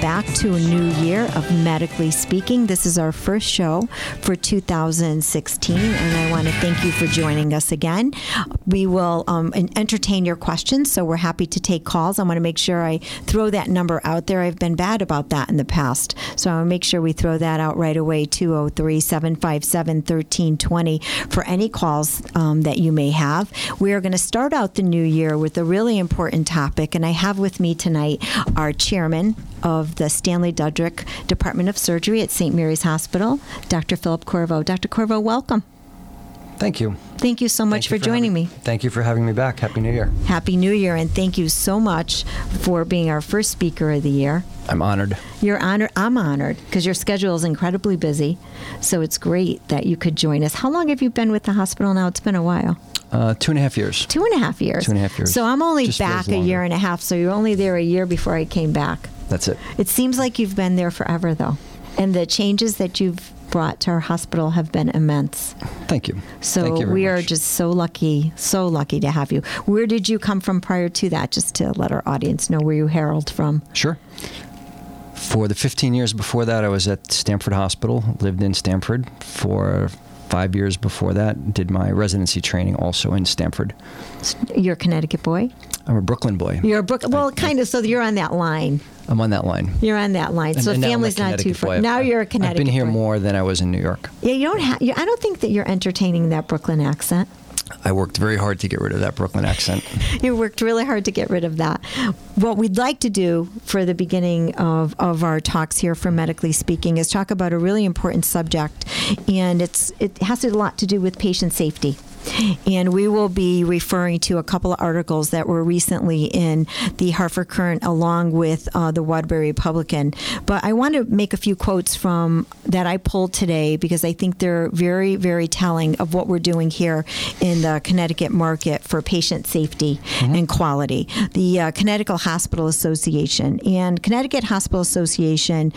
Back to a new year of Medically Speaking. This is our first show for 2016, and I want to thank you for joining us again. We will um, entertain your questions, so we're happy to take calls. I want to make sure I throw that number out there. I've been bad about that in the past, so I want to make sure we throw that out right away 203 757 1320 for any calls um, that you may have. We are going to start out the new year with a really important topic, and I have with me tonight our chairman of the Stanley Dudrick Department of Surgery at St. Mary's Hospital, Dr. Philip Corvo. Dr. Corvo, welcome. Thank you. Thank you so much you for, for, joining having, me. Thank you for having me back. Happy New Year. Happy New Year, and thank you so much for being our first speaker of the year. I'm honored. You're honored. I'm honored because your schedule is incredibly busy. So it's great that you could join us. How long have you been with the hospital now? It's been a while. Uh, two and a half years. Two and a half years. Two and a half years. So I'm only Just back a year and a half. So you're only there a year before I came back. That's it. It seems like you've been there forever, though. And the changes that you've brought to our hospital have been immense. Thank you. So Thank you we much. are just so lucky, so lucky to have you. Where did you come from prior to that, just to let our audience know where you herald from? Sure. For the 15 years before that, I was at Stamford Hospital, lived in Stamford for five years before that. Did my residency training also in Stamford. You're a Connecticut boy? I'm a Brooklyn boy. You're a Brooklyn, well, kind of, so you're on that line. I'm on that line. You're on that line. And, so and family's not too far. Now you're a Connecticut I've been here boy. more than I was in New York. Yeah, you don't have, I don't think that you're entertaining that Brooklyn accent. I worked very hard to get rid of that Brooklyn accent. you worked really hard to get rid of that. What we'd like to do for the beginning of, of our talks here for Medically Speaking is talk about a really important subject, and it's it has a lot to do with patient safety. And we will be referring to a couple of articles that were recently in the Hartford Courant along with uh, the Waterbury Republican. But I want to make a few quotes from that I pulled today because I think they're very, very telling of what we're doing here in the Connecticut market for patient safety mm-hmm. and quality. The uh, Connecticut Hospital Association and Connecticut Hospital Association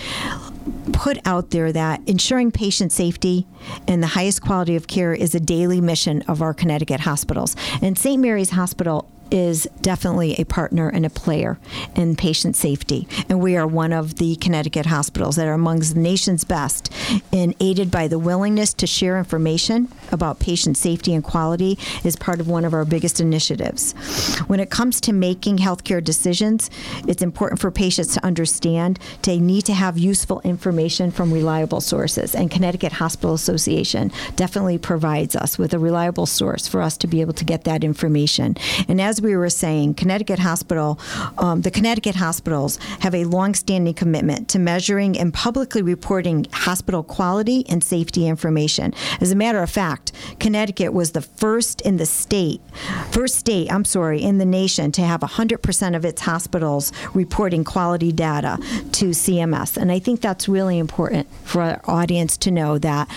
put out there that ensuring patient safety and the highest quality of care is a daily mission of our Connecticut hospitals. And St. Mary's Hospital is definitely a partner and a player in patient safety. And we are one of the Connecticut hospitals that are amongst the nation's best and aided by the willingness to share information about patient safety and quality is part of one of our biggest initiatives. When it comes to making healthcare decisions, it's important for patients to understand they need to have useful information from reliable sources. And Connecticut Hospital Association definitely provides us with a reliable source for us to be able to get that information. And as we were saying, Connecticut Hospital, um, the Connecticut hospitals have a longstanding commitment to measuring and publicly reporting hospital quality and safety information. As a matter of fact, Connecticut was the first in the state, first state, I'm sorry, in the nation to have 100% of its hospitals reporting quality data to CMS. And I think that's really important for our audience to know that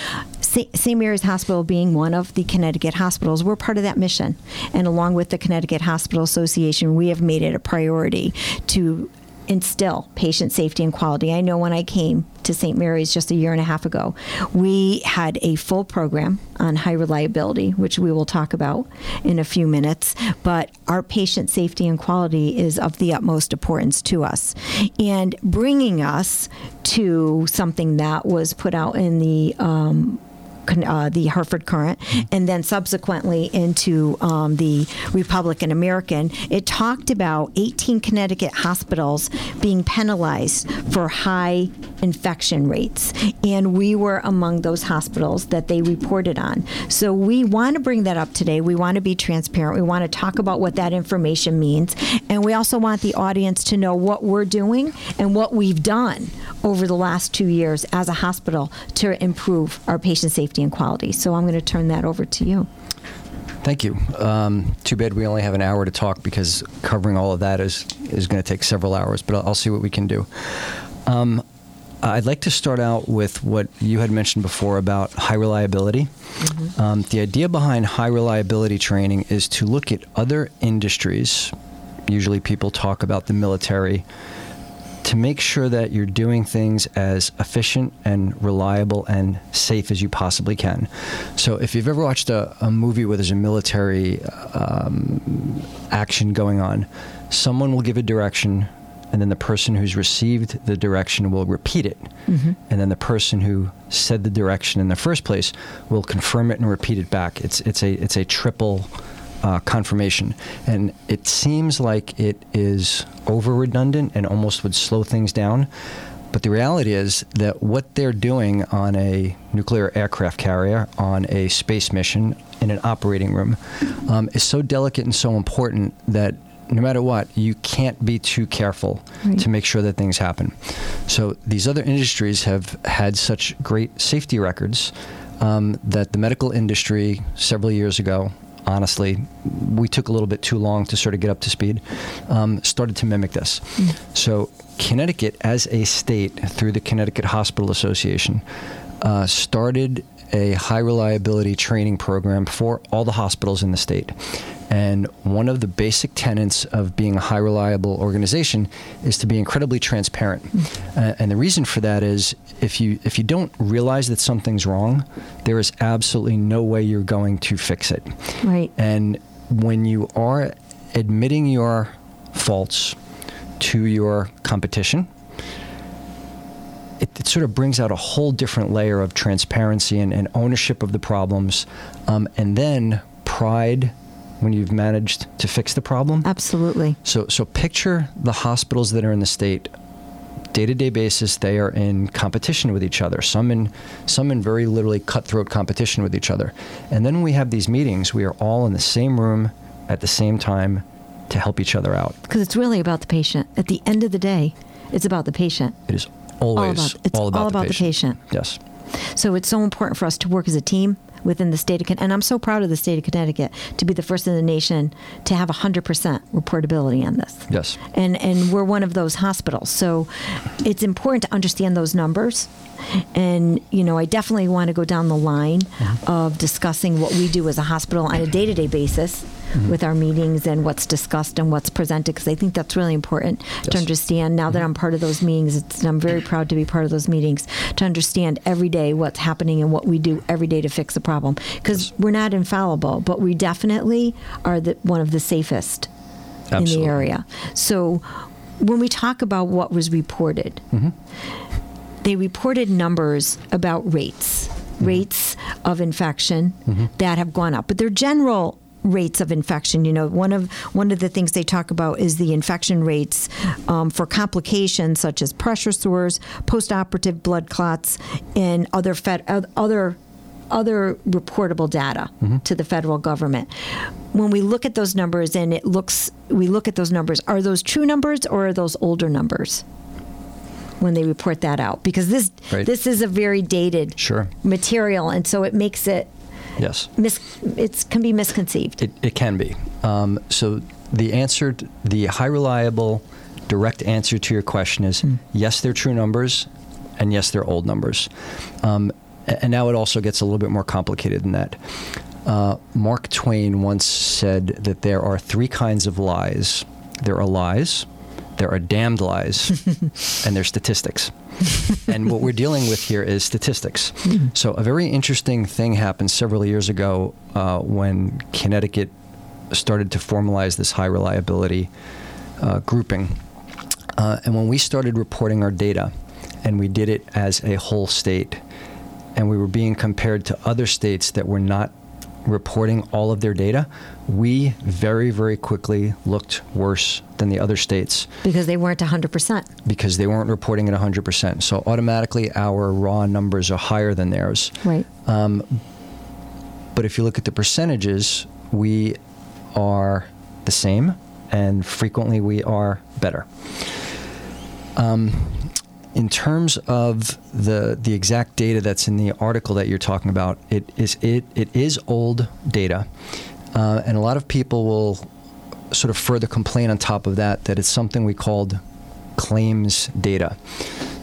St. Mary's Hospital being one of the Connecticut hospitals, we're part of that mission. And along with the Connecticut Hospital Association, we have made it a priority to instill patient safety and quality. I know when I came to St. Mary's just a year and a half ago, we had a full program on high reliability, which we will talk about in a few minutes. But our patient safety and quality is of the utmost importance to us. And bringing us to something that was put out in the um, uh, the Hartford Courant, and then subsequently into um, the Republican American, it talked about 18 Connecticut hospitals being penalized for high infection rates. And we were among those hospitals that they reported on. So we want to bring that up today. We want to be transparent. We want to talk about what that information means. And we also want the audience to know what we're doing and what we've done over the last two years as a hospital to improve our patient safety safety and quality. So I'm going to turn that over to you. Thank you. Um, too bad we only have an hour to talk because covering all of that is is going to take several hours. But I'll, I'll see what we can do. Um, I'd like to start out with what you had mentioned before about high reliability. Mm-hmm. Um, the idea behind high reliability training is to look at other industries. Usually, people talk about the military to make sure that you're doing things as efficient and reliable and safe as you possibly can. So, if you've ever watched a, a movie where there's a military um, action going on, someone will give a direction, and then the person who's received the direction will repeat it. Mm-hmm. And then the person who said the direction in the first place will confirm it and repeat it back. It's, it's, a, it's a triple uh, confirmation. And it seems like it is over redundant and almost would slow things down. But the reality is that what they're doing on a nuclear aircraft carrier, on a space mission, in an operating room, um, is so delicate and so important that no matter what, you can't be too careful Right. to make sure that things happen. So these other industries have had such great safety records um, that the medical industry several years ago, honestly, we took a little bit too long to sort of get up to speed, um, started to mimic this. So Connecticut, as a state, through the Connecticut Hospital Association, uh, started a high reliability training program for all the hospitals in the state. And one of the basic tenets of being a high reliable organization is to be incredibly transparent. Uh, and the reason for that is if you if you don't realize that something's wrong, there is absolutely no way you're going to fix it. Right. And when you are admitting your faults to your competition, it, it sort of brings out a whole different layer of transparency and, and ownership of the problems, um, and then pride when you've managed to fix the problem. Absolutely. So, so picture the hospitals that are in the state. Day-to-day basis, they are in competition with each other. Some in, some in very literally cutthroat competition with each other. And then when we have these meetings, we are all in the same room at the same time to help each other out. Because it's really about the patient. At the end of the day, it's about the patient. It is always all about, it's all about, all the, about patient. the patient. Yes. So it's so important for us to work as a team within the state of Con- and I'm so proud of the state of Connecticut to be the first in the nation to have 100% reportability on this. Yes. And and we're one of those hospitals. So it's important to understand those numbers. And you know, I definitely want to go down the line mm-hmm. of discussing what we do as a hospital on a day-to-day basis Mm-hmm. with our meetings and what's discussed and what's presented because I think that's really important to understand. Now that mm-hmm. I'm part of those meetings. It's, I'm very proud to be part of those meetings to understand every day what's happening and what we do every day to fix the problem. Because we're not infallible, but we definitely are the, one of the safest in the area. So when we talk about what was reported, mm-hmm. they reported numbers about rates, rates of infection that have gone up, but they're general rates of infection. You know, one of one of the things they talk about is the infection rates um, for complications such as pressure sores, postoperative blood clots, and other fed, other other reportable data to the federal government. When we look at those numbers and it looks, we look at those numbers, are those true numbers or are those older numbers? When they report that out, because this Right. this is a very dated Sure. material, and so it makes it Yes. mis it can be misconceived. It, it can be. Um, so the answer, the high reliable, direct answer to your question is yes, they're true numbers, and yes, they're old numbers. Um, and now it also gets a little bit more complicated than that. Uh, Mark Twain once said that there are three kinds of lies. There are lies, there are damned lies, and there's statistics. and what we're dealing with here is statistics. So, a very interesting thing happened several years ago uh, when Connecticut started to formalize this high reliability uh, grouping. Uh, and when we started reporting our data, and we did it as a whole state, and we were being compared to other states that were not reporting all of their data, we very, very quickly looked worse than the other states because they weren't 100%. because they weren't reporting at 100%. So automatically our raw numbers are higher than theirs. Right. But if you look at the percentages, we are the same and frequently we are better. Um, in terms of the the exact data that's in the article that you're talking about, it is it it is old data, uh, and a lot of people will sort of further complain on top of that that it's something we called claims data.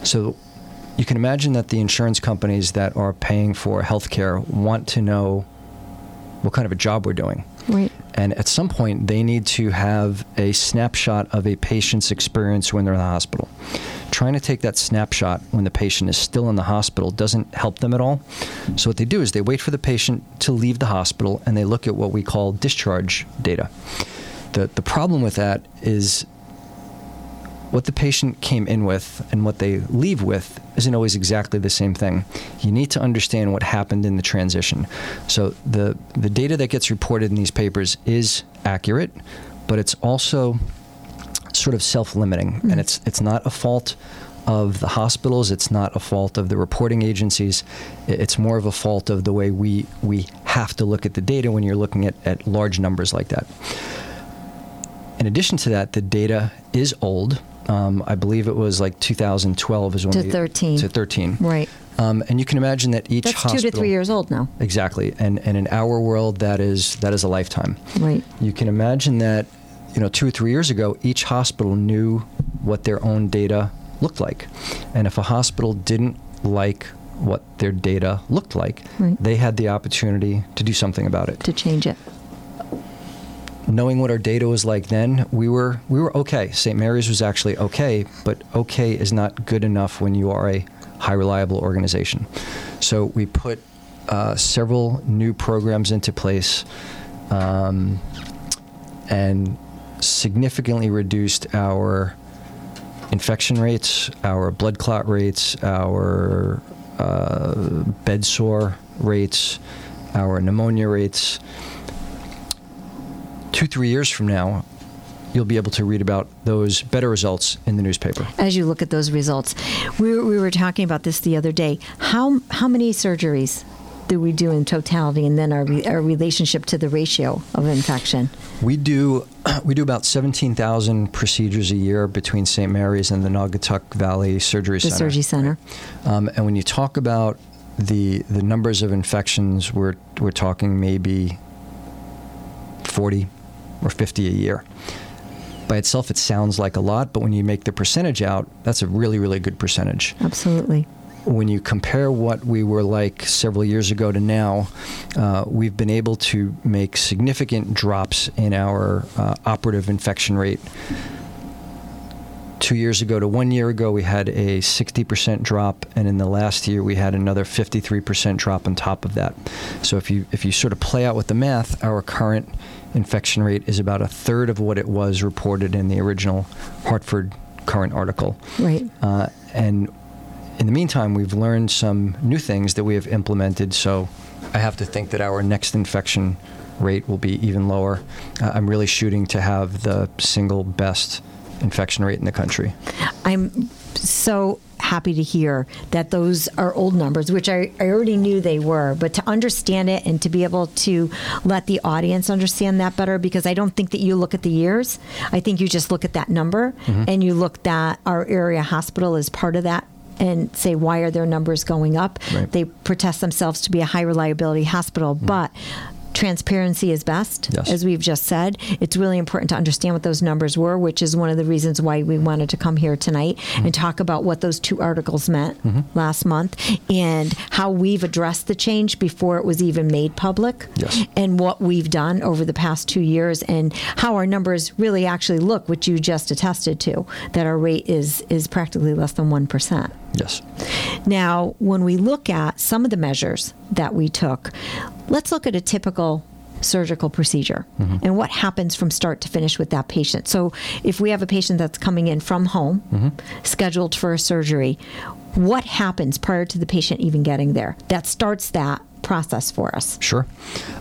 So you can imagine that the insurance companies that are paying for healthcare want to know what kind of a job we're doing. Right. And at some point, they need to have a snapshot of a patient's experience when they're in the hospital. Trying to take that snapshot when the patient is still in the hospital doesn't help them at all. So what they do is they wait for the patient to leave the hospital and they look at what we call discharge data. The the problem with that is what the patient came in with and what they leave with isn't always exactly the same thing. You need to understand what happened in the transition. So the the data that gets reported in these papers is accurate, but it's also sort of self-limiting mm-hmm. and it's it's not a fault of the hospitals. It's not a fault of the reporting agencies. It's more of a fault of the way we we have to look at the data when you're looking at, at large numbers like that. In addition to that, the data is old. Um, I believe it was like 2012 is when to 13 to 13 right. Um, and you can imagine that each That's hospital, two to three years old now. Exactly, and and in our world, that is that is a lifetime. Right. You can imagine that, you know, two or three years ago, each hospital knew what their own data looked like, and if a hospital didn't like what their data looked like, right. they had the opportunity to do something about it. To change it knowing what our data was like then, we were we were okay. St. Mary's was actually okay, but okay is not good enough when you are a high reliable organization. So we put uh, several new programs into place um, and significantly reduced our infection rates, our blood clot rates, our uh, bed sore rates, our pneumonia rates two, three years from now, you'll be able to read about those better results in the newspaper. As you look at those results, we, we were talking about this the other day. How how many surgeries do we do in totality, and then our our relationship to the ratio of infection? We do we do about seventeen thousand procedures a year between St. Mary's and the Naugatuck Valley Surgery the Center. The surgery center. Um, and when you talk about the the numbers of infections, we're we're talking maybe forty or 50 a year. By itself, it sounds like a lot, but when you make the percentage out, that's a really, really good percentage. Absolutely. When you compare what we were like several years ago to now, uh, we've been able to make significant drops in our uh, operative infection rate two years ago to one year ago, we had a 60% drop, and in the last year, we had another 53% drop on top of that. So if you if you sort of play out with the math, our current infection rate is about a third of what it was reported in the original Hartford Courant article. Right. Uh, and in the meantime, we've learned some new things that we have implemented. So I have to think that our next infection rate will be even lower. Uh, I'm really shooting to have the single best infection rate in the country. I'm so happy to hear that those are old numbers, which I, I already knew they were, but to understand it and to be able to let the audience understand that better, because I don't think that you look at the years. I think you just look at that number mm-hmm. and you look that our area hospital is part of that and say why are their numbers going up right. they protest themselves to be a high reliability hospital mm-hmm. but transparency is best, yes. as we've just said. It's really important to understand what those numbers were, which is one of the reasons why we wanted to come here tonight mm-hmm. and talk about what those two articles meant mm-hmm. last month and how we've addressed the change before it was even made public yes. and what we've done over the past two years and how our numbers really actually look, which you just attested to, that our rate is, is practically less than 1%. Yes. Now, when we look at some of the measures that we took, let's look at a typical surgical procedure mm-hmm. and what happens from start to finish with that patient. So, if we have a patient that's coming in from home, mm-hmm. scheduled for a surgery, what happens prior to the patient even getting there? That starts that process for us. Sure.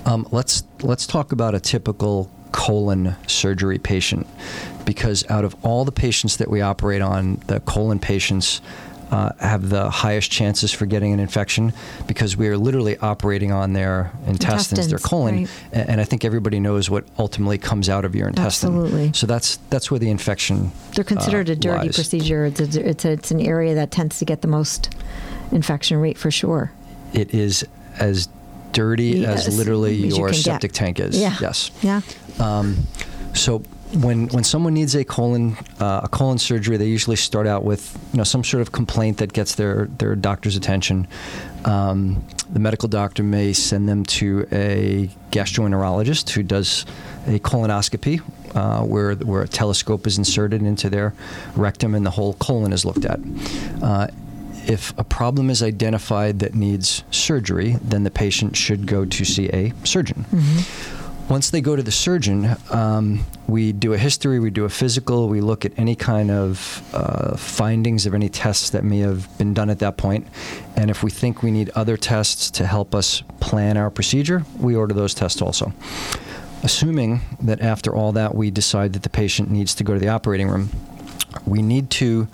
Um, let's let's talk about a typical colon surgery patient because out of all the patients that we operate on, the colon patients uh, have the highest chances for getting an infection because we are literally operating on their intestines, intestines their colon, right. and, I think everybody knows what ultimately comes out of your intestine. Absolutely. So that's that's where the infection. They're considered uh, a dirty lies. procedure. It's a, it's a, it's an area that tends to get the most infection rate for sure. It is as dirty yes. as literally as your you septic get. tank is. Yeah. Yes. Yeah. Um, so when when someone needs a colon uh, a colon surgery, they usually start out with you know some sort of complaint that gets their their doctor's attention. Um, the medical doctor may send them to a gastroenterologist who does a colonoscopy, uh, where where a telescope is inserted into their rectum and the whole colon is looked at. Uh, if a problem is identified that needs surgery, then the patient should go to see a surgeon. Once they go to the surgeon, um, we do a history, we do a physical, we look at any kind of uh, findings of any tests that may have been done at that point. And if we think we need other tests to help us plan our procedure, we order those tests also. Assuming that after all that we decide that the patient needs to go to the operating room, we need to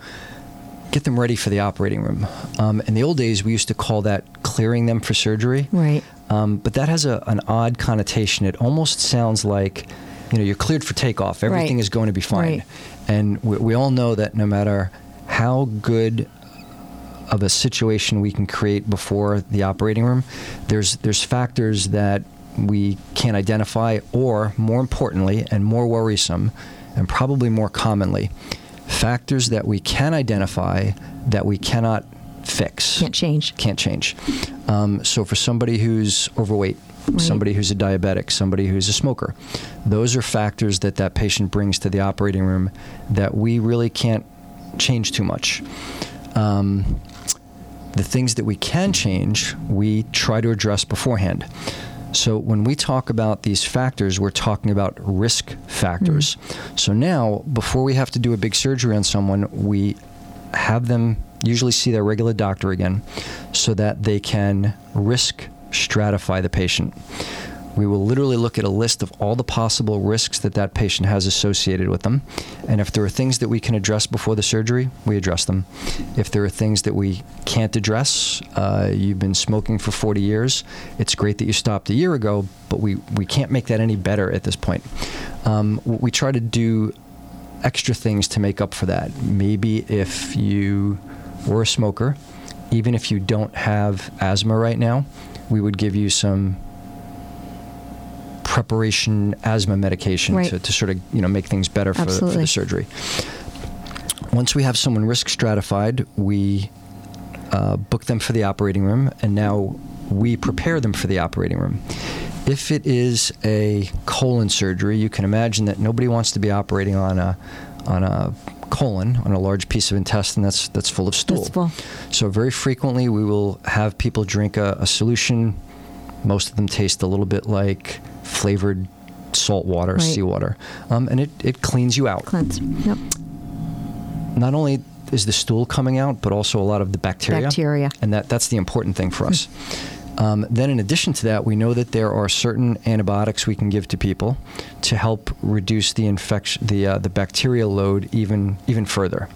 get them ready for the operating room. Um, in the old days, we used to call that clearing them for surgery. Right. Um, but that has a, an odd connotation. It almost sounds like, you know, you're cleared for takeoff. Everything Right. is going to be fine. Right. And we, we all know that no matter how good of a situation we can create before the operating room, there's there's factors that we can't identify, or more importantly, and more worrisome, and probably more commonly, factors that we can identify that we cannot fix Can't change. can't change. Um, so for somebody who's overweight, Right. somebody who's a diabetic, somebody who's a smoker, those are factors that that patient brings to the operating room that we really can't change too much. Um, the things that we can change, we try to address beforehand. So when we talk about these factors, we're talking about risk factors. Mm. So now, before we have to do a big surgery on someone, we have them usually see their regular doctor again so that they can risk stratify the patient. We will literally look at a list of all the possible risks that that patient has associated with them. And if there are things that we can address before the surgery, we address them. If there are things that we can't address, uh, you've been smoking for 40 years, it's great that you stopped a year ago, but we, we can't make that any better at this point. Um, we try to do extra things to make up for that. Maybe if you were a smoker, even if you don't have asthma right now, we would give you some preparation asthma medication Right. to, to sort of you know make things better for, for the surgery. Once we have someone risk stratified, we uh, book them for the operating room, and now we prepare them for the operating room. If it is a colon surgery, you can imagine that nobody wants to be operating on a on a colon on a large piece of intestine that's that's full of stool. Full. So very frequently we will have people drink a, a solution. Most of them taste a little bit like flavored salt water, Right. seawater, um, and it, it cleans you out Cleanse. Yep. not only is the stool coming out, but also a lot of the bacteria. Bacteria. And that, that's the important thing for us. Um, then, in addition to that, we know that there are certain antibiotics we can give to people to help reduce the infection, the uh, the bacterial load even even further.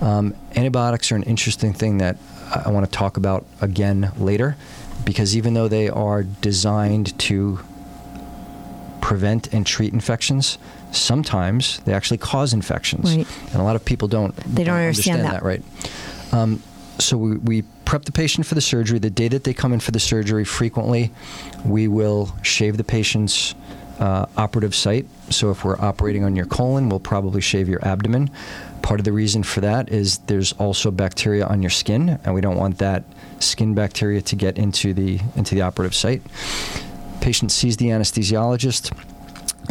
Um, antibiotics are an interesting thing that I, I want to talk about again later, because even though they are designed to prevent and treat infections, sometimes they actually cause infections, Right. and a lot of people don't They don't understand that. right. Um, so we, we prep the patient for the surgery. The day that they come in for the surgery, frequently we will shave the patient's uh, operative site. So if we're operating on your colon, we'll probably shave your abdomen. Part of the reason for that is there's also bacteria on your skin, and we don't want that skin bacteria to get into the into the operative site. Patient sees the anesthesiologist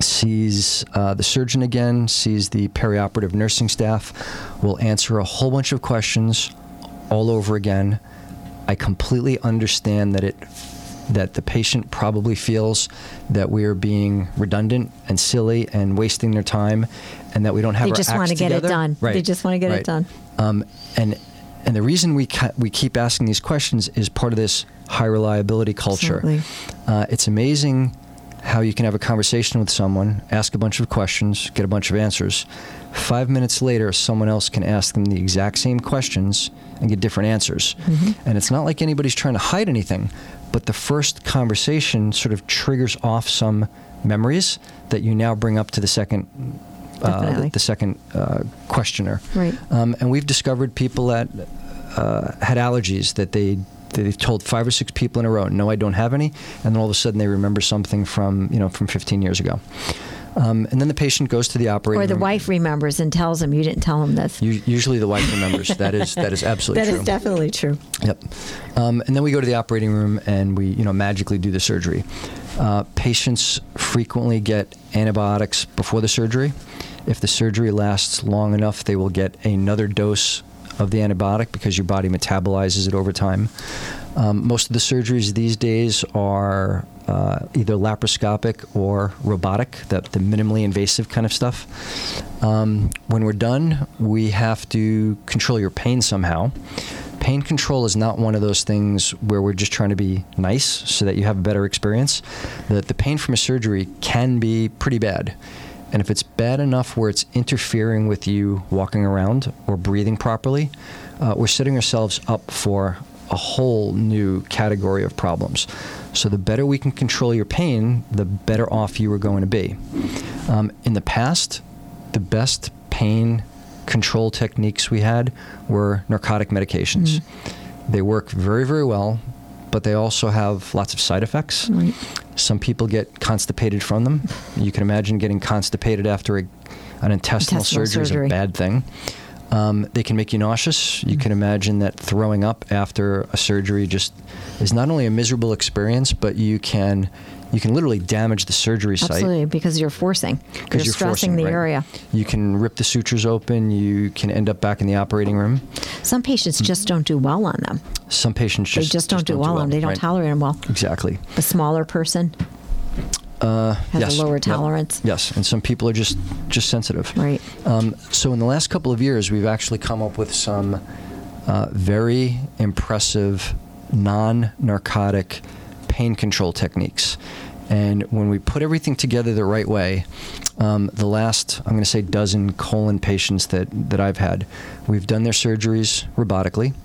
sees uh, the surgeon again, sees the perioperative nursing staff, will answer a whole bunch of questions all over again. I completely understand that it that the patient probably feels that we are being redundant and silly and wasting their time, and that we don't have They just wanna get it done. Right. They just wanna get it done. Um, and and the reason we ca- we keep asking these questions is part of this high reliability culture. Uh, it's amazing how you can have a conversation with someone, ask a bunch of questions, get a bunch of answers. Five minutes later, someone else can ask them the exact same questions and get different answers. And it's not like anybody's trying to hide anything, but the first conversation sort of triggers off some memories that you now bring up to the second. Uh, the, the second uh, questioner, Right. Um, and we've discovered people that uh, had allergies that they they've told five or six people in a row, no, I don't have any, and then all of a sudden they remember something from you know from 15 years ago, um, and then the patient goes to the operating room. Or the room. wife remembers and tells him you didn't tell him this. U- Usually the wife remembers. that is that is absolutely That true. is definitely true. Yep. Um, and then we go to the operating room and we, you know, magically do the surgery. Uh, patients frequently get antibiotics before the surgery. If the surgery lasts long enough, they will get another dose of the antibiotic because your body metabolizes it over time. Um, most of the surgeries these days are uh, either laparoscopic or robotic, the, the, minimally invasive kind of stuff. Um, when we're done, we have to control your pain somehow. Pain control is not one of those things where we're just trying to be nice so that you have a better experience. The, the pain from a surgery can be pretty bad. And if it's bad enough where it's interfering with you walking around or breathing properly, uh, we're setting ourselves up for a whole new category of problems. So the better we can control your pain, the better off you are going to be. Um, in the past, the best pain control techniques we had were narcotic medications. Mm-hmm. They work very, very well, but they also have lots of side effects. Right. Some people get constipated from them. You can imagine getting constipated after a, an intestinal, intestinal surgery, surgery is a bad thing. Um, they can make you nauseous. You can imagine that throwing up after a surgery just is not only a miserable experience, but you can you can literally damage the surgery site. Absolutely, because you're forcing. You're, you're stressing forcing, the right. area. You can rip the sutures open. You can end up back in the operating room. Some patients just don't do well on them. Some patients just they just don't, just do, don't well do well on them. They don't right. tolerate them well. Exactly. A smaller person. Uh, has yes, a lower tolerance. Yes, and some people are just just sensitive. Right. Um, so in the last couple of years, we've actually come up with some uh, very impressive non-narcotic pain control techniques. And when we put everything together the right way, um, the last, I'm going to say, dozen colon patients that, that I've had, we've done their surgeries robotically.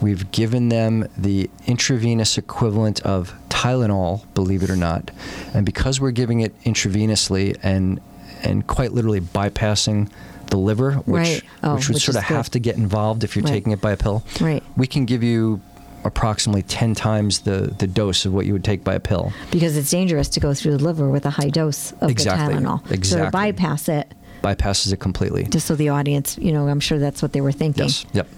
We've given them the intravenous equivalent of Tylenol, believe it or not. And because we're giving it intravenously and and quite literally bypassing the liver, which right. oh, which would which sort of good. have to get involved if you're right. taking it by a pill. Right. We can give you approximately 10 times the, the dose of what you would take by a pill. Because it's dangerous to go through the liver with a high dose of exactly. the Tylenol. Exactly. So to bypass it bypasses it completely. Just so the audience, you know, I'm sure that's what they were thinking. Yes. Yep.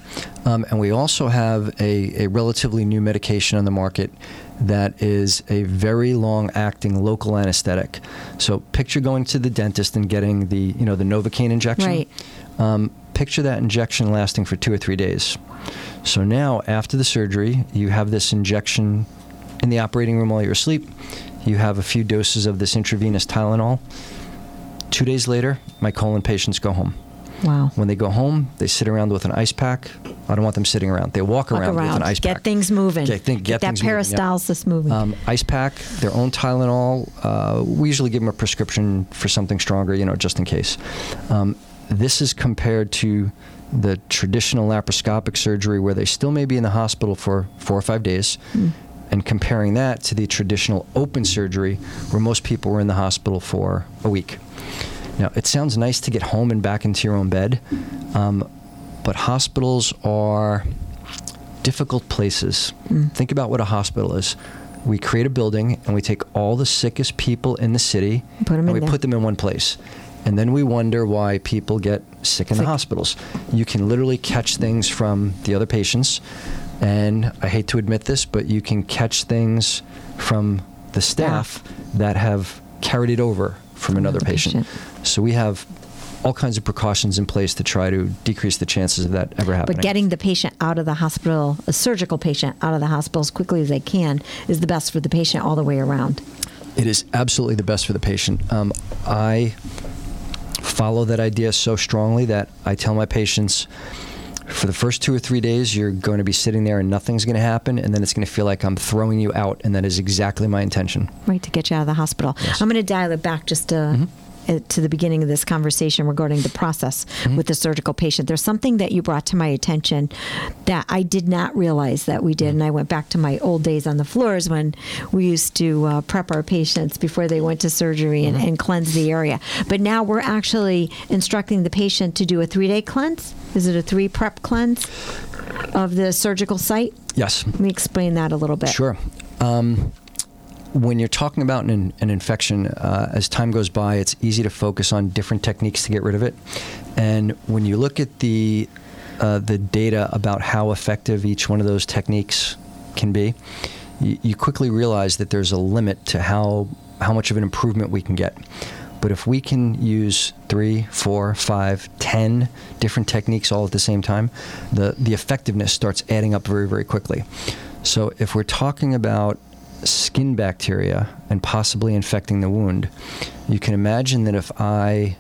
Um, and we also have a, a relatively new medication on the market that is a very long-acting local anesthetic. So picture going to the dentist and getting the you know the Novocaine injection. Right. Um, picture that injection lasting for two or three days. So now after the surgery, you have this injection in the operating room while you're asleep. You have a few doses of this intravenous Tylenol Two days later, my colon patients go home. Wow. When they go home, they sit around with an ice pack. I don't want them sitting around. They walk, walk around, around, with an ice pack. get pack. Things moving. Get, think, get, get that peristalsis moving. Um, ice pack, their own Tylenol. Uh, we usually give them a prescription for something stronger, you know, just in case. Um, this is compared to the traditional laparoscopic surgery where they still may be in the hospital for four or five days. Mm. And comparing that to the traditional open surgery where most people were in the hospital for a week. Now, it sounds nice to get home and back into your own bed, um, but hospitals are difficult places. Mm. Think about what a hospital is. We create a building and we take all the sickest people in the city and we there. put them in one place. And then we wonder why people get sick in sick. the hospitals. You can literally catch things from the other patients. And I hate to admit this, but you can catch things from the staff that have carried it over from another, another patient. patient. So we have all kinds of precautions in place to try to decrease the chances of that ever happening. But getting the patient out of the hospital, a surgical patient out of the hospital as quickly as they can, is the best for the patient all the way around. It is absolutely the best for the patient. Um, I follow that idea so strongly that I tell my patients for the first two or three days, you're going to be sitting there and nothing's going to happen, and then it's going to feel like I'm throwing you out, and that is exactly my intention. Right, to get you out of the hospital. Yes. I'm going to dial it back just to. Mm-hmm to the beginning of this conversation regarding the process mm-hmm. with the surgical patient. There's something that you brought to my attention that I did not realize that we did. Mm-hmm. And I went back to my old days on the floors when we used to uh, prep our patients before they went to surgery and, mm-hmm. and cleanse the area. But now we're actually instructing the patient to do a three day cleanse. Is it a three prep cleanse of the surgical site? Yes. Let me explain that a little bit. Sure. Um, when you're talking about an, an infection, uh, as time goes by, it's easy to focus on different techniques to get rid of it. And when you look at the uh, the data about how effective each one of those techniques can be, you, you quickly realize that there's a limit to how how much of an improvement we can get. But if we can use three, four, five, ten different techniques all at the same time, the, the effectiveness starts adding up very, very quickly. So if we're talking about skin bacteria and possibly infecting the wound, you can imagine that if I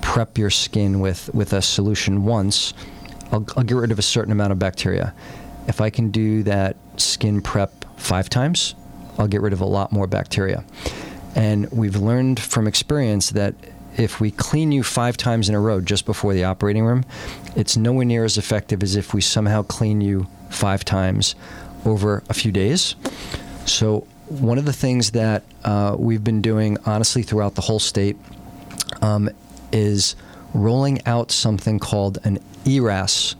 prep your skin with, with a solution once, I'll, I'll get rid of a certain amount of bacteria. If I can do that skin prep five times, I'll get rid of a lot more bacteria. And we've learned from experience that if we clean you five times in a row just before the operating room, it's nowhere near as effective as if we somehow clean you five times over a few days. So, one of the things that uh, we've been doing, honestly, throughout the whole state um, is rolling out something called an ERAS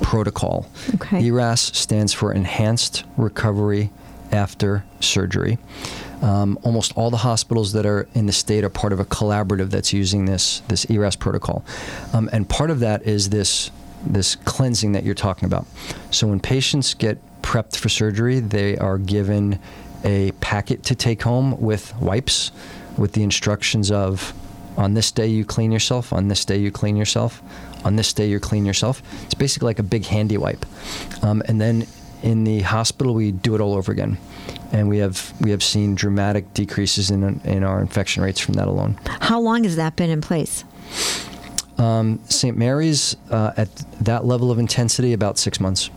protocol. Okay. ERAS stands for Enhanced Recovery After Surgery. Um, almost all the hospitals that are in the state are part of a collaborative that's using this this ERAS protocol, um, and part of that is this this cleansing that you're talking about. So when patients get prepped for surgery, they are given a packet to take home with wipes, with the instructions of on this day you clean yourself, on this day you clean yourself, on this day you clean yourself. It's basically like a big handy wipe. Um, and then in the hospital, we do it all over again. And we have we have seen dramatic decreases in in our infection rates from that alone. How long has that been in place? Um, St. Mary's uh, at that level of intensity about six months.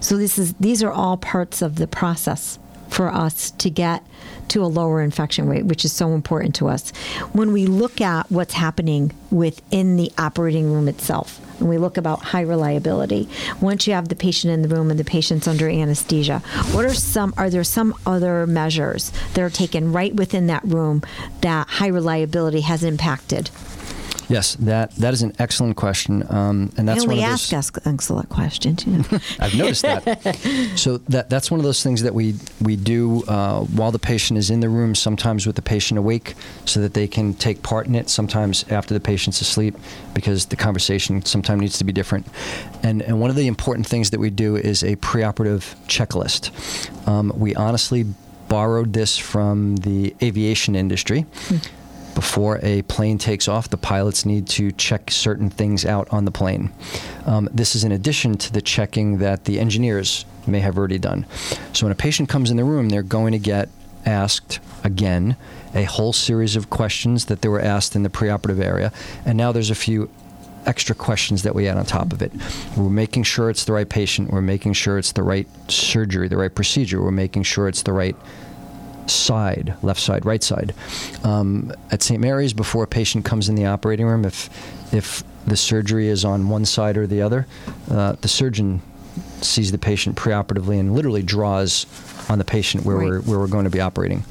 So this is these are all parts of the process for us to get to a lower infection rate, which is so important to us. When we look at what's happening within the operating room itself, and we look about high reliability, once you have the patient in the room and the patient's under anesthesia, what are some are there some other measures that are taken right within that room that high reliability has impacted? Yes, that that is an excellent question, um, and that's I only one of those, ask us excellent questions. You know. I've noticed that. so that that's one of those things that we we do uh, while the patient is in the room. Sometimes with the patient awake, so that they can take part in it. Sometimes after the patient's asleep, because the conversation sometimes needs to be different. And and one of the important things that we do is a preoperative checklist. Um, we honestly borrowed this from the aviation industry. Before a plane takes off, the pilots need to check certain things out on the plane. Um, this is in addition to the checking that the engineers may have already done. So when a patient comes in the room, they're going to get asked again a whole series of questions that they were asked in the preoperative area, and now there's a few extra questions that we add on top of it. We're making sure it's the right patient. We're making sure it's the right surgery, the right procedure. We're making sure it's the right side, left side, right side. Um, at St. Mary's, before a patient comes in the operating room, if if the surgery is on one side or the other, uh, the surgeon sees the patient preoperatively and literally draws on the patient where Right. we're where we're going to be operating.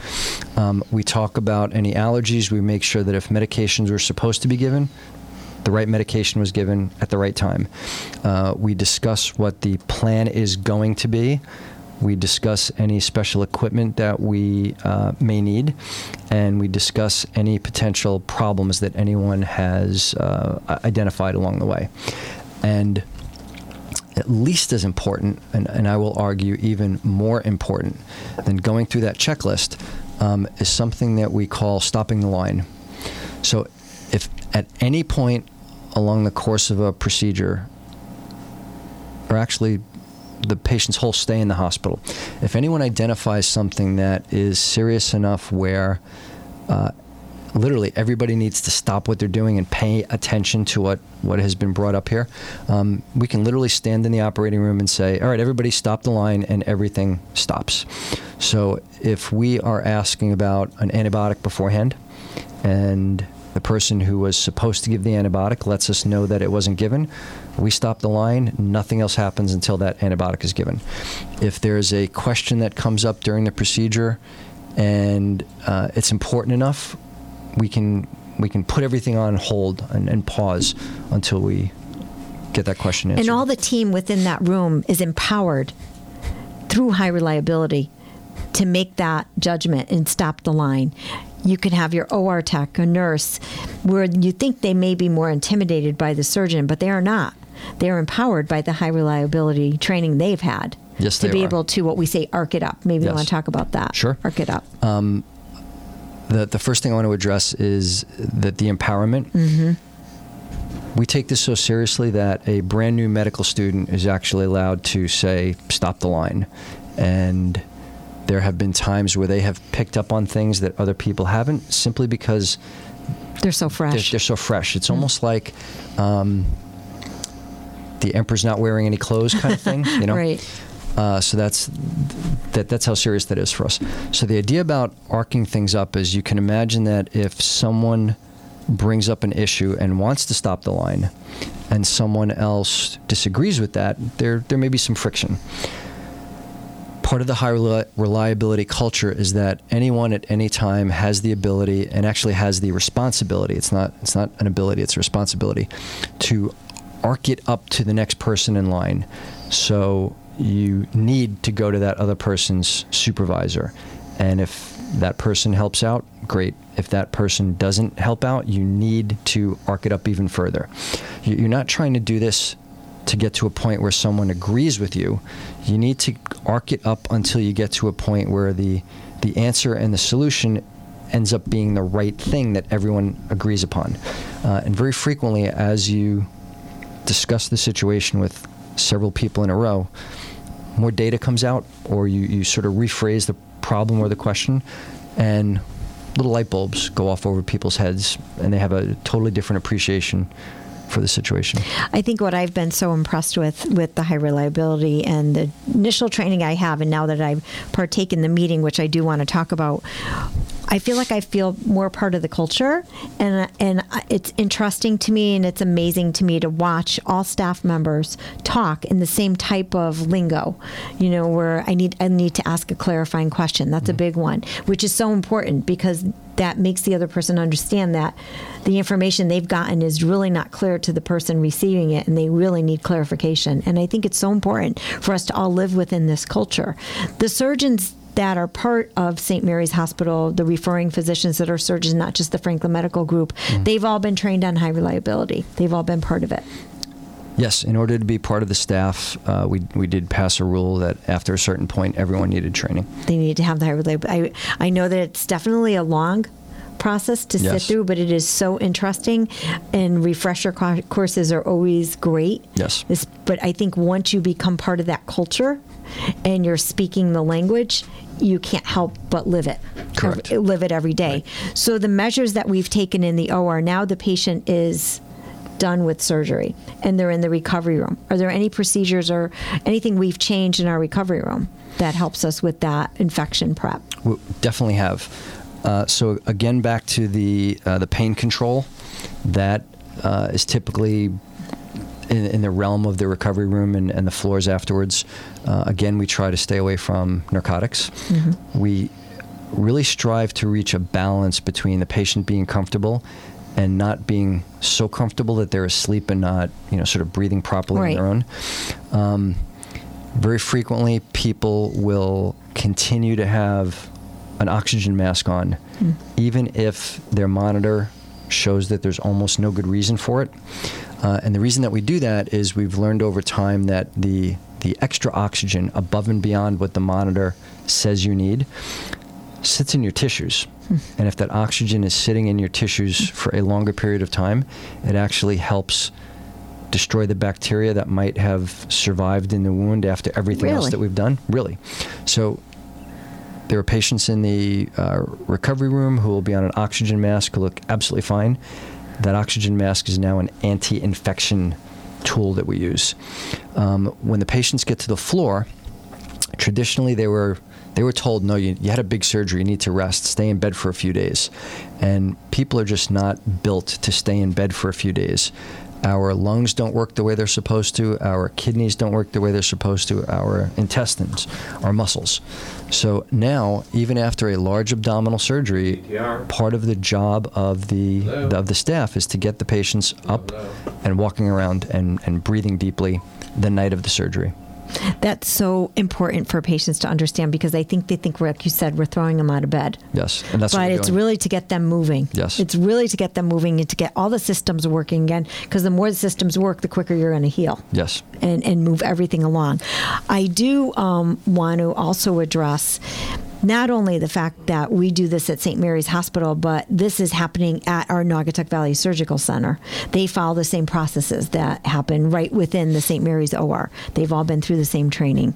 Um, we talk about any allergies. We make sure that if medications were supposed to be given, the right medication was given at the right time. Uh, we discuss what the plan is going to be. We discuss any special equipment that we uh, may need, and we discuss any potential problems that anyone has uh, identified along the way. And at least as important, and, and I will argue even more important than going through that checklist, um, is something that we call stopping the line. So, if at any point along the course of a procedure, or actually the patient's whole stay in the hospital, if anyone identifies something that is serious enough where uh, literally everybody needs to stop what they're doing and pay attention to what, what has been brought up here. Um, we can literally stand in the operating room and say, all right, everybody stop the line, and everything stops. So if we are asking about an antibiotic beforehand, and the person who was supposed to give the antibiotic lets us know that it wasn't given, we stop the line. Nothing else happens until that antibiotic is given. If there's a question that comes up during the procedure and uh, it's important enough, we can we can put everything on hold and, and pause until we get that question answered. And all the team within that room is empowered through high reliability to make that judgment and stop the line. You can have your OR tech, a nurse, where you think they may be more intimidated by the surgeon, but they are not. They are empowered by the high reliability training they've had Yes, to be are. able to what we say arc it up. Maybe you want to talk about that. Sure. Arc it up. Um, the the first thing I want to address is that the empowerment. Mm-hmm. We take this so seriously that a brand new medical student is actually allowed to say, "Stop the line," and there have been times where they have picked up on things that other people haven't, simply because They're so they're, fresh. they're so fresh. It's mm. almost like um, the emperor's not wearing any clothes, kind of thing. You know, Right. uh, so that's that. That's how serious that is for us. So the idea about arcing things up is you can imagine that if someone brings up an issue and wants to stop the line, and someone else disagrees with that, there there may be some friction. Part of the high reli- reliability culture is that anyone at any time has the ability and actually has the responsibility. It's not it's not an ability; it's a responsibility to arc it up to the next person in line. So you need to go to that other person's supervisor. And if that person helps out, great. If that person doesn't help out, you need to arc it up even further. You- You're not trying to do this to get to a point where someone agrees with you. You need to arc it up until you get to a point where the the answer and the solution ends up being the right thing that everyone agrees upon. Uh, and very frequently, as you discuss the situation with several people in a row, more data comes out, or you, you sort of rephrase the problem or the question, and little light bulbs go off over people's heads, and they have a totally different appreciation for the situation. I think what I've been so impressed with with the high reliability and the initial training I have, and now that I've partaken in the meeting, which I do want to talk about, I feel like I feel more part of the culture, and and it's interesting to me, and it's amazing to me to watch all staff members talk in the same type of lingo, you know, where I need I need to ask a clarifying question. That's a mm-hmm. big one, which is so important because that makes the other person understand that the information they've gotten is really not clear to the person receiving it and they really need clarification. And I think it's so important for us to all live within this culture. The surgeons that are part of St. Mary's Hospital, the referring physicians that are surgeons, not just the Franklin Medical Group, mm. they've all been trained on high reliability. They've all been part of it. Yes, in order to be part of the staff, uh, we, we did pass a rule that after a certain point, everyone needed training. They need to have the high. I, I know that it's definitely a long process to sit through, but it is so interesting, and refresher co- courses are always great. Yes. This, but I think once you become part of that culture, and you're speaking the language, you can't help but live it. Correct. Live it every day. So the measures that we've taken in the OR now, the patient is done with surgery and they're in the recovery room. Are there any procedures or anything we've changed in our recovery room that helps us with that infection prep? We definitely have. Uh, so again, back to the uh, the pain control, that uh, is typically in, in the realm of the recovery room and, and the floors afterwards. Uh, again, we try to stay away from narcotics. We really strive to reach a balance between the patient being comfortable and not being so comfortable that they're asleep and not, you know, sort of breathing properly Right. on their own. Um, very frequently, people will continue to have an oxygen mask on, even if their monitor shows that there's almost no good reason for it. Uh, and the reason that we do that is we've learned over time that the the extra oxygen above and beyond what the monitor says you need sits in your tissues. And if that oxygen is sitting in your tissues for a longer period of time, it actually helps destroy the bacteria that might have survived in the wound after everything else that we've done. Really. So there are patients in the uh, recovery room who will be on an oxygen mask who look absolutely fine. That oxygen mask is now an anti infection tool that we use. Um, when the patients get to the floor, traditionally they were they were told no you, you had a big surgery you need to rest stay in bed for a few days and people are just not built to stay in bed for a few days our lungs don't work the way they're supposed to our kidneys don't work the way they're supposed to our intestines our muscles so now even after a large abdominal surgery part of the job of the, Hello. of the staff is to get the patients up Hello. and walking around and, and breathing deeply the night of the surgery That's so important for patients to understand because I think they think, like you said, we're throwing them out of bed. Yes, and that's what but it's doing. really to get them moving. Yes. It's really to get them moving and to get all the systems working again because the more the systems work, the quicker you're going to heal yes. and, and move everything along. I do um, want to also address not only the fact that we do this at St. Mary's Hospital, but this is happening at our Naugatuck Valley Surgical Center. They follow the same processes that happen right within the St. Mary's OR. They've all been through the same training.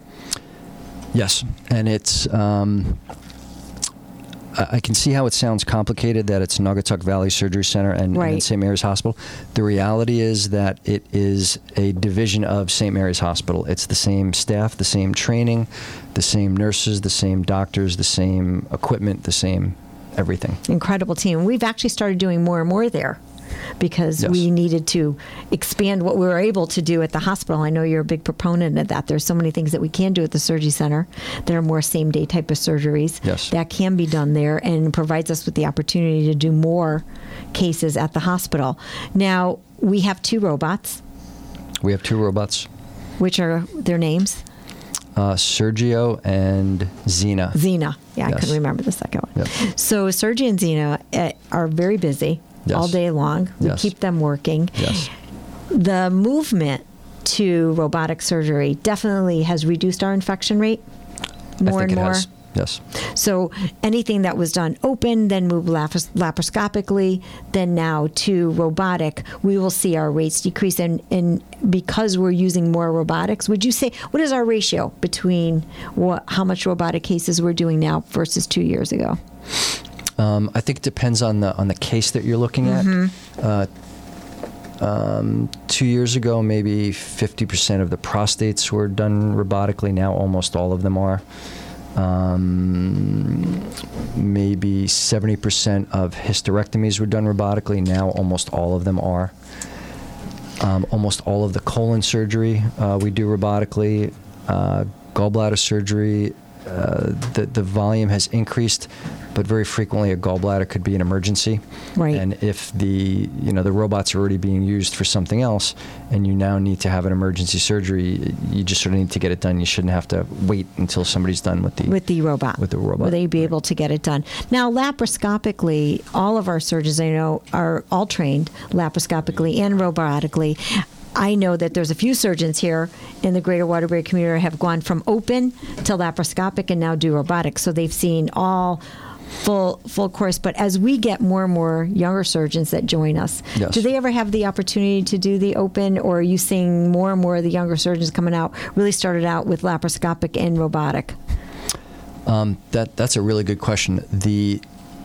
Yes, and it's. Um, I can see how it sounds complicated that it's Naugatuck Valley Surgery Center and, Right. and St. Mary's Hospital. The reality is that it is a division of St. Mary's Hospital. It's the same staff, the same training, the same nurses, the same doctors, the same equipment, the same everything. Incredible team. We've actually started doing more and more there because Yes. we needed to expand what we were able to do at the hospital. I know you're a big proponent of that. There's so many things that we can do at the surgery center that are more same day type of surgeries Yes. that can be done there and provides us with the opportunity to do more cases at the hospital. Now, we have two robots, We have two robots, which are their names uh, Sergio and Zena. Xena. Yeah, I Yes. couldn't remember the second one. Yep. So Sergio and Xena eh, are very busy Yes. all day long. We Yes. keep them working. Yes. The movement to robotic surgery definitely has reduced our infection rate more and more. has. Yes. So anything that was done open, then moved lapar- laparoscopically, then now to robotic, we will see our rates decrease. And, and because we're using more robotics, would you say what is our ratio between what how much robotic cases we're doing now versus two years ago? Um, I think it depends on the on the case that you're looking at. Mm-hmm. Uh, um, two years ago, maybe 50% of the prostates were done robotically. Now, almost all of them are. Um, maybe 70% of hysterectomies were done robotically. Now, almost all of them are. Um, almost all of the colon surgery uh, we do robotically. Uh, gallbladder surgery, uh, the the volume has increased, but very frequently a gallbladder could be an emergency. Right. And if the you know the robots are already being used for something else, and you now need to have an emergency surgery, you just sort of need to get it done. You shouldn't have to wait until somebody's done with the with the robot. With the robot, Will they be able to get it done? Now, laparoscopically, all of our surgeons I know are all trained laparoscopically and robotically. I know that there's a few surgeons here in the greater Waterbury community have gone from open to laparoscopic and now do robotics. So they've seen all full full course. But as we get more and more younger surgeons that join us, Yes. do they ever have the opportunity to do the open, or are you seeing more and more of the younger surgeons coming out really started out with laparoscopic and robotic? Um, that that's a really good question. The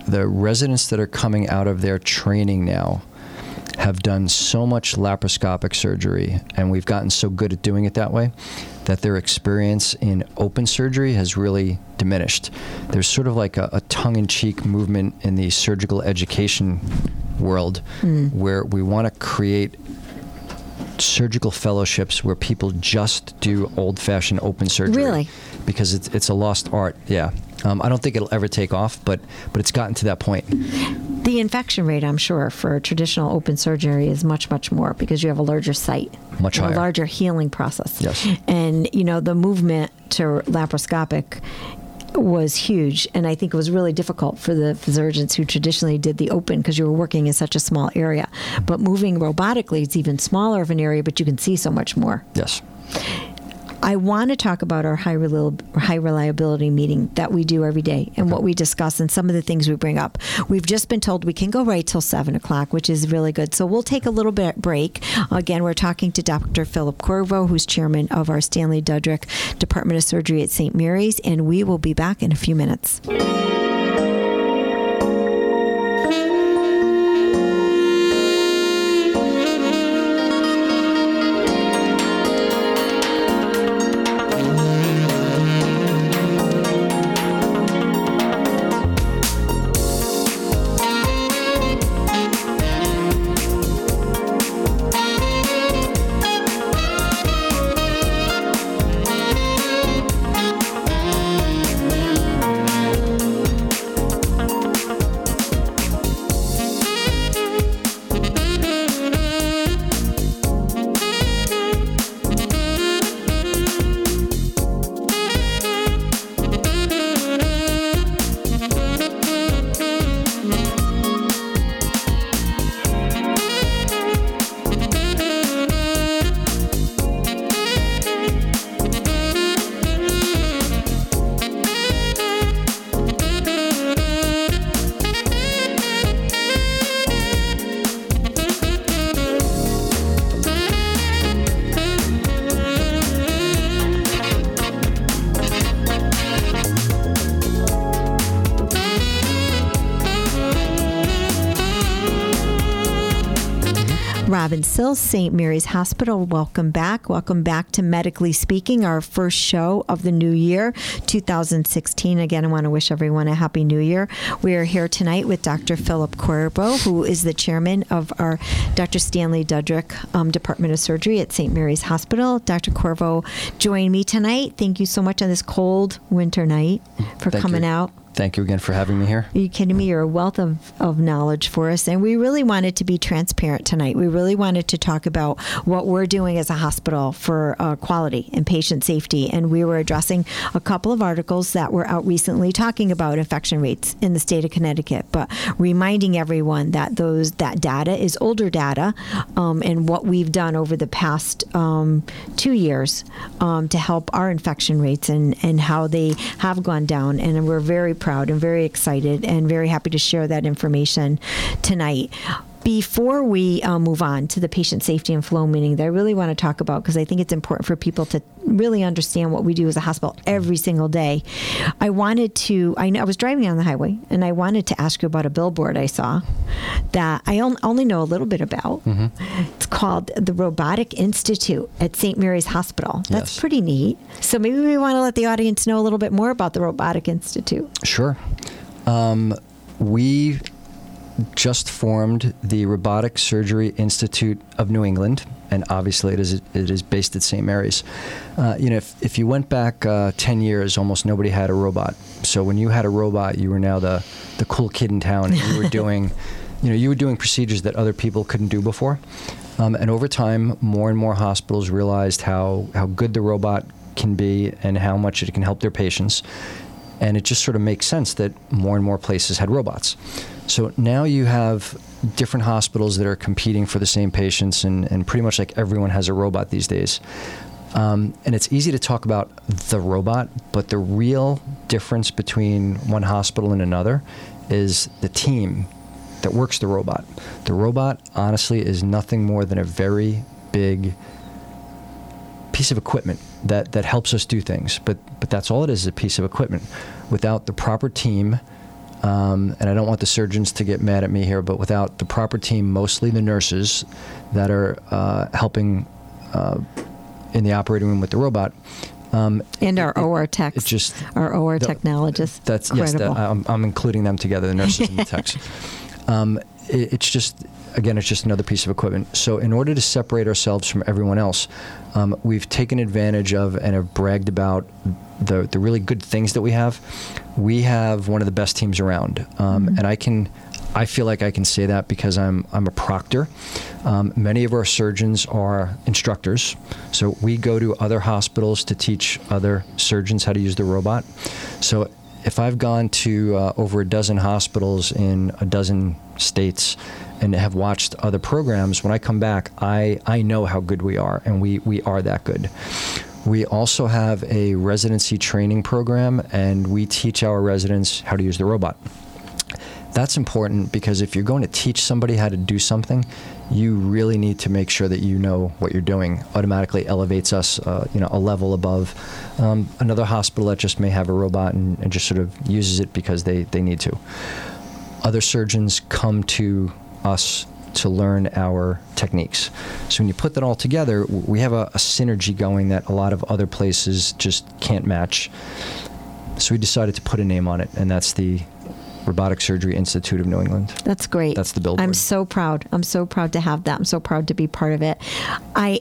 the residents that are coming out of their training now have done so much laparoscopic surgery, and we've gotten so good at doing it that way that their experience in open surgery has really diminished. There's sort of like a, a tongue-in-cheek movement in the surgical education world hmm. where we want to create surgical fellowships where people just do old-fashioned open surgery. Really? Because it's it's a lost art. Yeah. Um, I don't think it'll ever take off, but but it's gotten to that point. The infection rate, I'm sure, for traditional open surgery is much, much more because you have a larger site, Much higher. a larger healing process. Yes. And you know the movement to laparoscopic was huge, and I think it was really difficult for the surgeons who traditionally did the open because you were working in such a small area. But moving robotically, it's even smaller of an area, but you can see so much more. Yes. I want to talk about our high, high reliability meeting that we do every day and what we discuss and some of the things we bring up. We've just been told we can go right till seven o'clock, which is really good. So we'll take a little bit break. Again, we're talking to Dr. Philip Corvo, who's chairman of our Stanley Dudrick Department of Surgery at St. Mary's, and we will be back in a few minutes. Robin Sills, St. Mary's Hospital. Welcome back. Welcome back to Medically Speaking, our first show of the new year, 2016. Again, I want to wish everyone a happy new year. We are here tonight with Dr. Philip Corvo, who is the chairman of our Dr. Stanley Dudrick um, Department of Surgery at St. Mary's Hospital. Dr. Corvo join me tonight. Thank you so much on this cold winter night for Thank coming you. out. Thank you again for having me here. Are you kidding me? You're a wealth of, of knowledge for us. And we really wanted to be transparent tonight. We really wanted to talk about what we're doing as a hospital for uh, quality and patient safety. And we were addressing a couple of articles that were out recently talking about infection rates in the state of Connecticut, but reminding everyone that those that data is older data um, and what we've done over the past um, two years um, to help our infection rates and, and how they have gone down. And we're very proud and very excited and very happy to share that information tonight. Before we uh, move on to the patient safety and flow meeting that I really want to talk about, because I think it's important for people to really understand what we do as a hospital every single day, I wanted to. I, know, I was driving on the highway and I wanted to ask you about a billboard I saw that I on, only know a little bit about. It's called the Robotic Institute at St. Mary's Hospital. That's Yes. pretty neat. So maybe we want to let the audience know a little bit more about the Robotic Institute. Sure. Um, we just formed the Robotic Surgery Institute of New England, and obviously it is it is based at St. Mary's. Uh, you know, if, if you went back uh, ten years, almost nobody had a robot. So when you had a robot, you were now the the cool kid in town. And you were doing, you know, you were doing procedures that other people couldn't do before. Um, and over time, more and more hospitals realized how how good the robot can be and how much it can help their patients and it just sort of makes sense that more and more places had robots. So now you have different hospitals that are competing for the same patients, and, and pretty much like everyone has a robot these days. Um, and it's easy to talk about the robot, but the real difference between one hospital and another is the team that works the robot. The robot, honestly, is nothing more than a very big piece of equipment that, that helps us do things. But but that's all it is, is a piece of equipment. Without the proper team, um, and I don't want the surgeons to get mad at me here, but without the proper team, mostly the nurses that are uh, helping uh, in the operating room with the robot. Um, And our it- OR techs, just our OR the- technologists. that's yes, that, Incredible. I'm, I'm including them together, the nurses and the techs. Um, it, it's just again, it's just another piece of equipment. So in order to separate ourselves from everyone else, um, we've taken advantage of and have bragged about the the really good things that we have. We have one of the best teams around, um, and I can. I feel like I can say that because I'm I'm a proctor. Um, many of our surgeons are instructors, so we go to other hospitals to teach other surgeons how to use the robot. So if I've gone to uh, over a dozen hospitals in a dozen states and have watched other programs, when I come back, I, I know how good we are, and we, we are that good. We also have a residency training program, and we teach our residents how to use the robot. That's important because if you're going to teach somebody how to do something, you really need to make sure that you know what you're doing. Automatically elevates us, uh, you know, a level above um, another hospital that just may have a robot and, and just sort of uses it because they, they need to. Other surgeons come to us to learn our techniques. So when you put that all together, we have a, a synergy going that a lot of other places just can't match. So we decided to put a name on it, and that's the Robotic Surgery Institute of New England. That's great. That's the billboard. I'm so proud. I'm so proud to have that. I'm so proud to be part of it. I.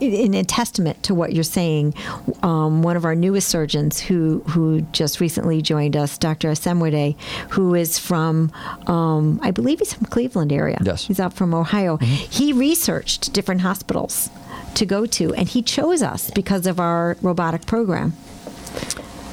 In a testament to what you're saying, um, one of our newest surgeons who who just recently joined us, Dr. Asemwede, who is from, um, I believe he's from Cleveland area. Yes. he's out from Ohio. He researched different hospitals to go to, and he chose us because of our robotic program.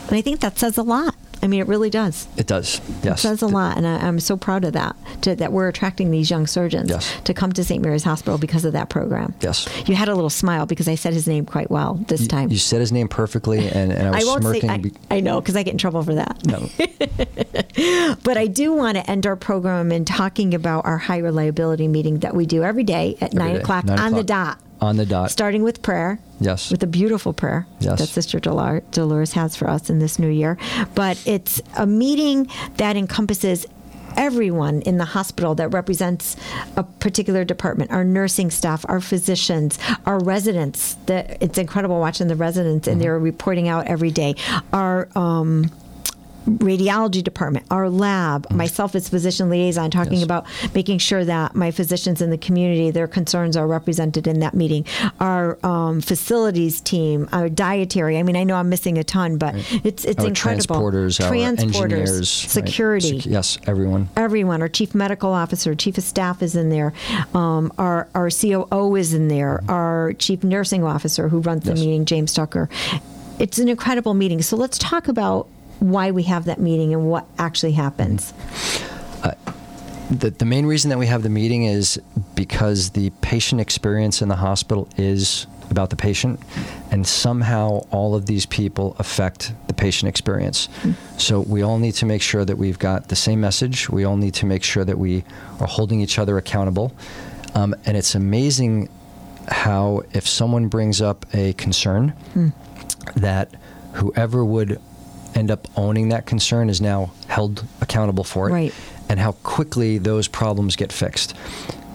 And I think that says a lot. I mean, it really does. It does, yes. It says a lot, and I, I'm so proud of that. To, that we're attracting these young surgeons Yes. to come to St. Mary's Hospital because of that program. Yes. You had a little smile because I said his name quite well this You, time. you said his name perfectly, and, and I was won't smirking. say. I, be- I know because I get in trouble for that. no, But I do want to end our program in talking about our high reliability meeting that we do every day at Every nine day, o'clock nine on the dot. On the dot. Starting with prayer. Yes. With a beautiful prayer Yes. that Sister Dolor- Dolores has for us in this new year. But it's a meeting that encompasses everyone in the hospital that represents a particular department, our nursing staff, our physicians, our residents. That it's incredible watching the residents and they're reporting out every day. Our um, radiology department, our lab, myself as physician liaison, talking Yes. about making sure that my physicians in the community, their concerns are represented in that meeting. Our um, facilities team, our dietary. I mean, I know I'm missing a ton, but it's it's our incredible. transporters, our engineers, right? security. Sec- yes, everyone. Everyone, our chief medical officer, chief of staff is in there. Um, our our COO is in there. Our chief nursing officer, who runs the meeting, James Tucker. It's an incredible meeting. So let's talk about why we have that meeting and what actually happens. The, the main reason that we have the meeting is because the patient experience in the hospital is about the patient, and somehow all of these people affect the patient experience. So we all need to make sure that we've got the same message. We all need to make sure that we are holding each other accountable. Um, and it's amazing how, if someone brings up a concern, that whoever would end up owning that concern is now held accountable for it Right. and how quickly those problems get fixed.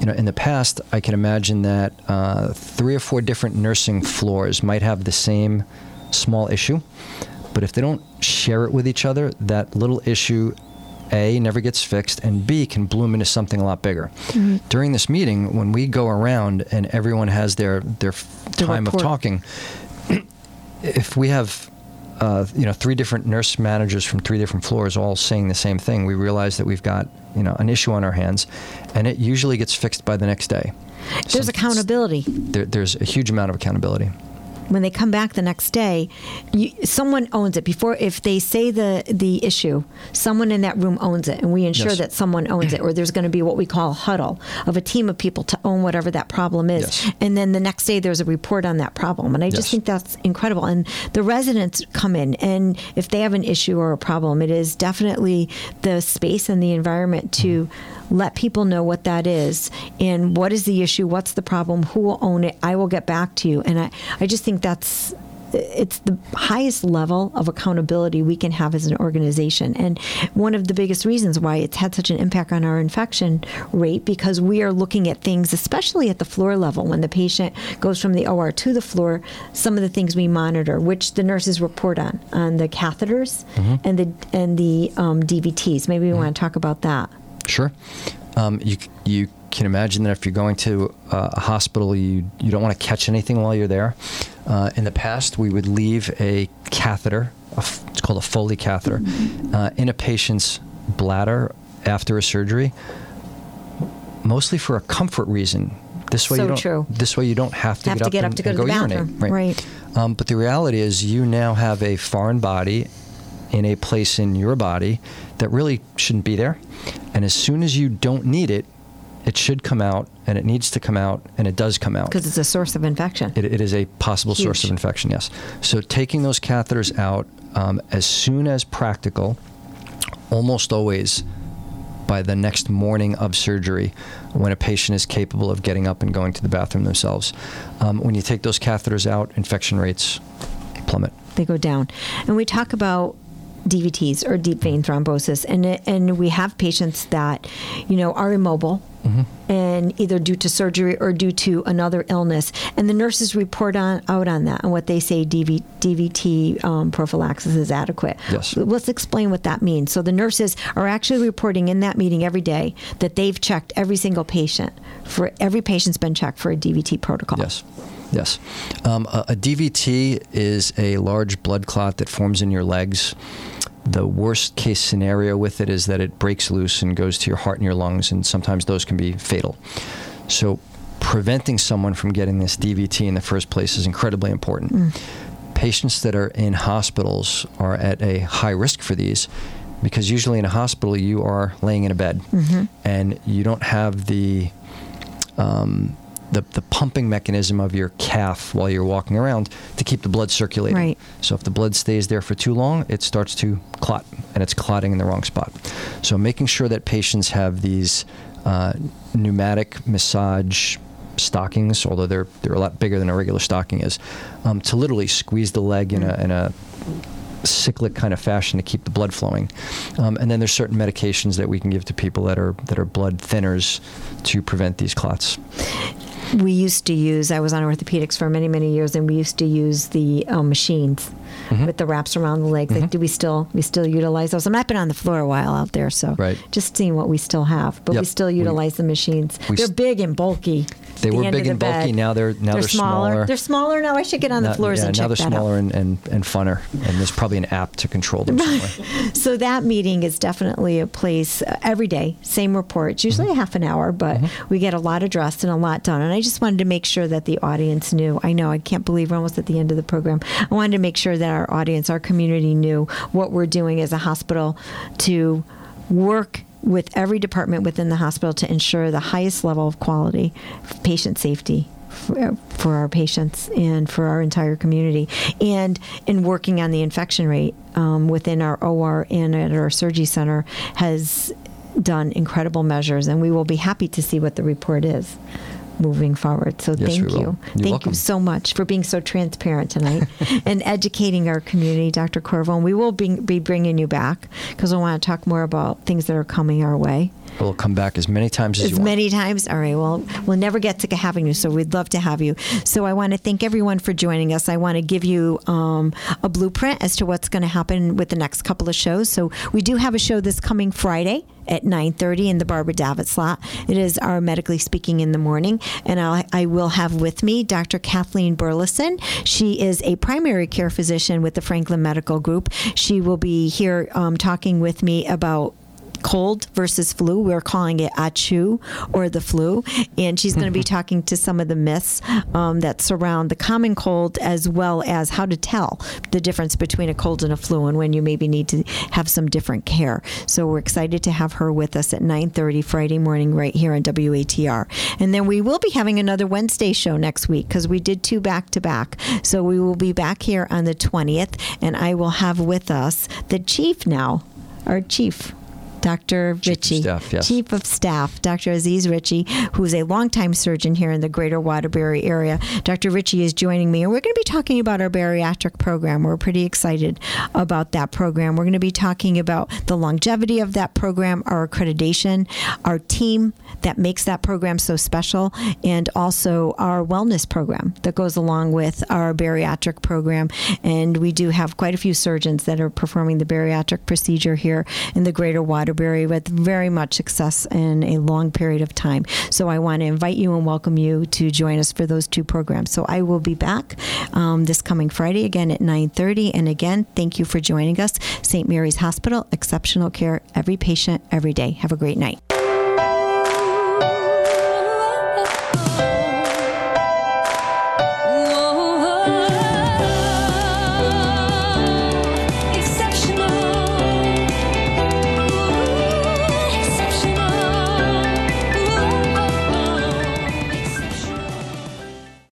You know, in the past, I can imagine that uh, three or four different nursing floors might have the same small issue, but if they don't share it with each other, that little issue A never gets fixed, and B can bloom into something a lot bigger. During this meeting, when we go around and everyone has their their The time of talking, if we have uh, you know three different nurse managers from three different floors all saying the same thing, we realize that we've got you know an issue on our hands, and it usually gets fixed by the next day. There's So accountability. There, there's a huge amount of accountability. When they come back the next day, you, someone owns it. Before, if they say the the issue, someone in that room owns it, and we ensure Yes. that someone owns it. Or there's going to be what we call a huddle of a team of people to own whatever that problem is, Yes. and then the next day there's a report on that problem. And I just Yes. think that's incredible. And the residents come in, and if they have an issue or a problem, it is definitely the space and the environment to mm-hmm. Let people know what that is and what is the issue, what's the problem, who will own it. I will get back to you. And I, I just think that's it's the highest level of accountability we can have as an organization and one of the biggest reasons why it's had such an impact on our infection rate because we are looking at things especially at the floor level when the patient goes from the OR to the floor some of the things we monitor which the nurses report on on the catheters and the and the um, DVTs maybe we want to talk about that Sure. Um, you you can imagine that if you're going to uh, a hospital, you you don't want to catch anything while you're there. Uh, in the past, we would leave a catheter. A f- it's called a Foley catheter uh, in a patient's bladder after a surgery, mostly for a comfort reason. This way So you don't. true. This way you don't have to Have get to up get up and, to go and to the urinate. bathroom. Right. Um, but the reality is, you now have a foreign body in a place in your body that really shouldn't be there. And as soon as you don't need it, it should come out, and it needs to come out, and it does come out. because it's a source of infection It, it is a possible source of infection, yes. So taking those catheters out um, as soon as practical, almost always by the next morning of surgery when a patient is capable of getting up and going to the bathroom themselves. Um, when you take those catheters out, infection rates plummet. they go down. And we talk about DVTs or deep vein thrombosis, and and we have patients that, you know, are immobile, and either due to surgery or due to another illness, and the nurses report on out on that and what they say DV, DVT um, prophylaxis is adequate. Yes. Let's explain what that means. So the nurses are actually reporting in that meeting every day that they've checked every single patient for every patient's been checked for a DVT protocol. Yes. Yes. Um, a, a DVT is a large blood clot that forms in your legs. The worst case scenario with it is that it breaks loose and goes to your heart and your lungs, and sometimes those can be fatal. So, preventing someone from getting this DVT in the first place is incredibly important. Patients that are in hospitals are at a high risk for these because usually in a hospital you are laying in a bed and you don't have the um, the, the pumping mechanism of your calf while you're walking around to keep the blood circulating. Right. So if the blood stays there for too long, it starts to clot, and it's clotting in the wrong spot. So making sure that patients have these uh, pneumatic massage stockings, although they're they're a lot bigger than a regular stocking is, um, to literally squeeze the leg in a in a cyclic kind of fashion to keep the blood flowing. Um, and then there's certain medications that we can give to people that are that are blood thinners to prevent these clots. We used to use. I was on orthopedics for many many years, and we used to use the um, machines mm-hmm. with the wraps around the leg. Mm-hmm. Like, do we still we still utilize those? I'm not been on the floor a while out there, so right. just seeing what we still have. But yep. we still utilize we, the machines. They're big and bulky. They were big and bulky. Now they're now they're, they're smaller. smaller. They're smaller now. I should get on the floors yeah, and now they're smaller and, and, and, funner. And there's probably an app to control them so that meeting is definitely a place uh, every day. Same reports, usually mm-hmm. a half an hour, but mm-hmm. we get a lot addressed and a lot done. And I just wanted to make sure that the audience knew. I know I can't believe we're almost at the end of the program. I wanted to make sure that our audience, our community, knew what we're doing as a hospital to work with every department within the hospital to ensure the highest level of quality, patient safety for our patients and for our entire community. And in working on the infection rate um, within our OR and at our surgery center has done incredible measures, and we will be happy to see what the report is moving forward. So yes, thank you. Thank welcome. you so much for being so transparent tonight and educating our community, Dr. Corvo. And we will be, be bringing you back because I want to talk more about things that are coming our way. We'll come back as many times as, as you want. many times. All right. Well, we'll never get to having you, so we'd love to have you. So I want to thank everyone for joining us. I want to give you um, a blueprint as to what's going to happen with the next couple of shows. So we do have a show this coming Friday at 9.30 in the Barbara Davitt slot. It is our Medically Speaking in the morning. And I'll, I will have with me Dr. Kathleen Burleson. She is a primary care physician with the Franklin Medical Group. She will be here um, talking with me about cold versus flu. We're calling it ACHU or the flu. And she's going to be mm-hmm. talking to some of the myths um, that surround the common cold as well as how to tell the difference between a cold and a flu and when you maybe need to have some different care. So we're excited to have her with us at 9.30 Friday morning right here on WATR. And then we will be having another Wednesday show next week because we did two back to back. So we will be back here on the 20th and I will have with us the chief now, our chief Dr. Chief Ritchie, of staff, yes. Chief of Staff, Dr. Aziz Ritchie, who is a longtime surgeon here in the greater Waterbury area. Dr. Ritchie is joining me, and we're going to be talking about our bariatric program. We're pretty excited about that program. We're going to be talking about the longevity of that program, our accreditation, our team that makes that program so special, and also our wellness program that goes along with our bariatric program. And we do have quite a few surgeons that are performing the bariatric procedure here in the greater Waterbury Waterbury with very much success in a long period of time. So I want to invite you and welcome you to join us for those two programs. So I will be back um, this coming Friday again at 9:30. And again, thank you for joining us. St. Mary's Hospital, exceptional care, every patient, every day. Have a great night.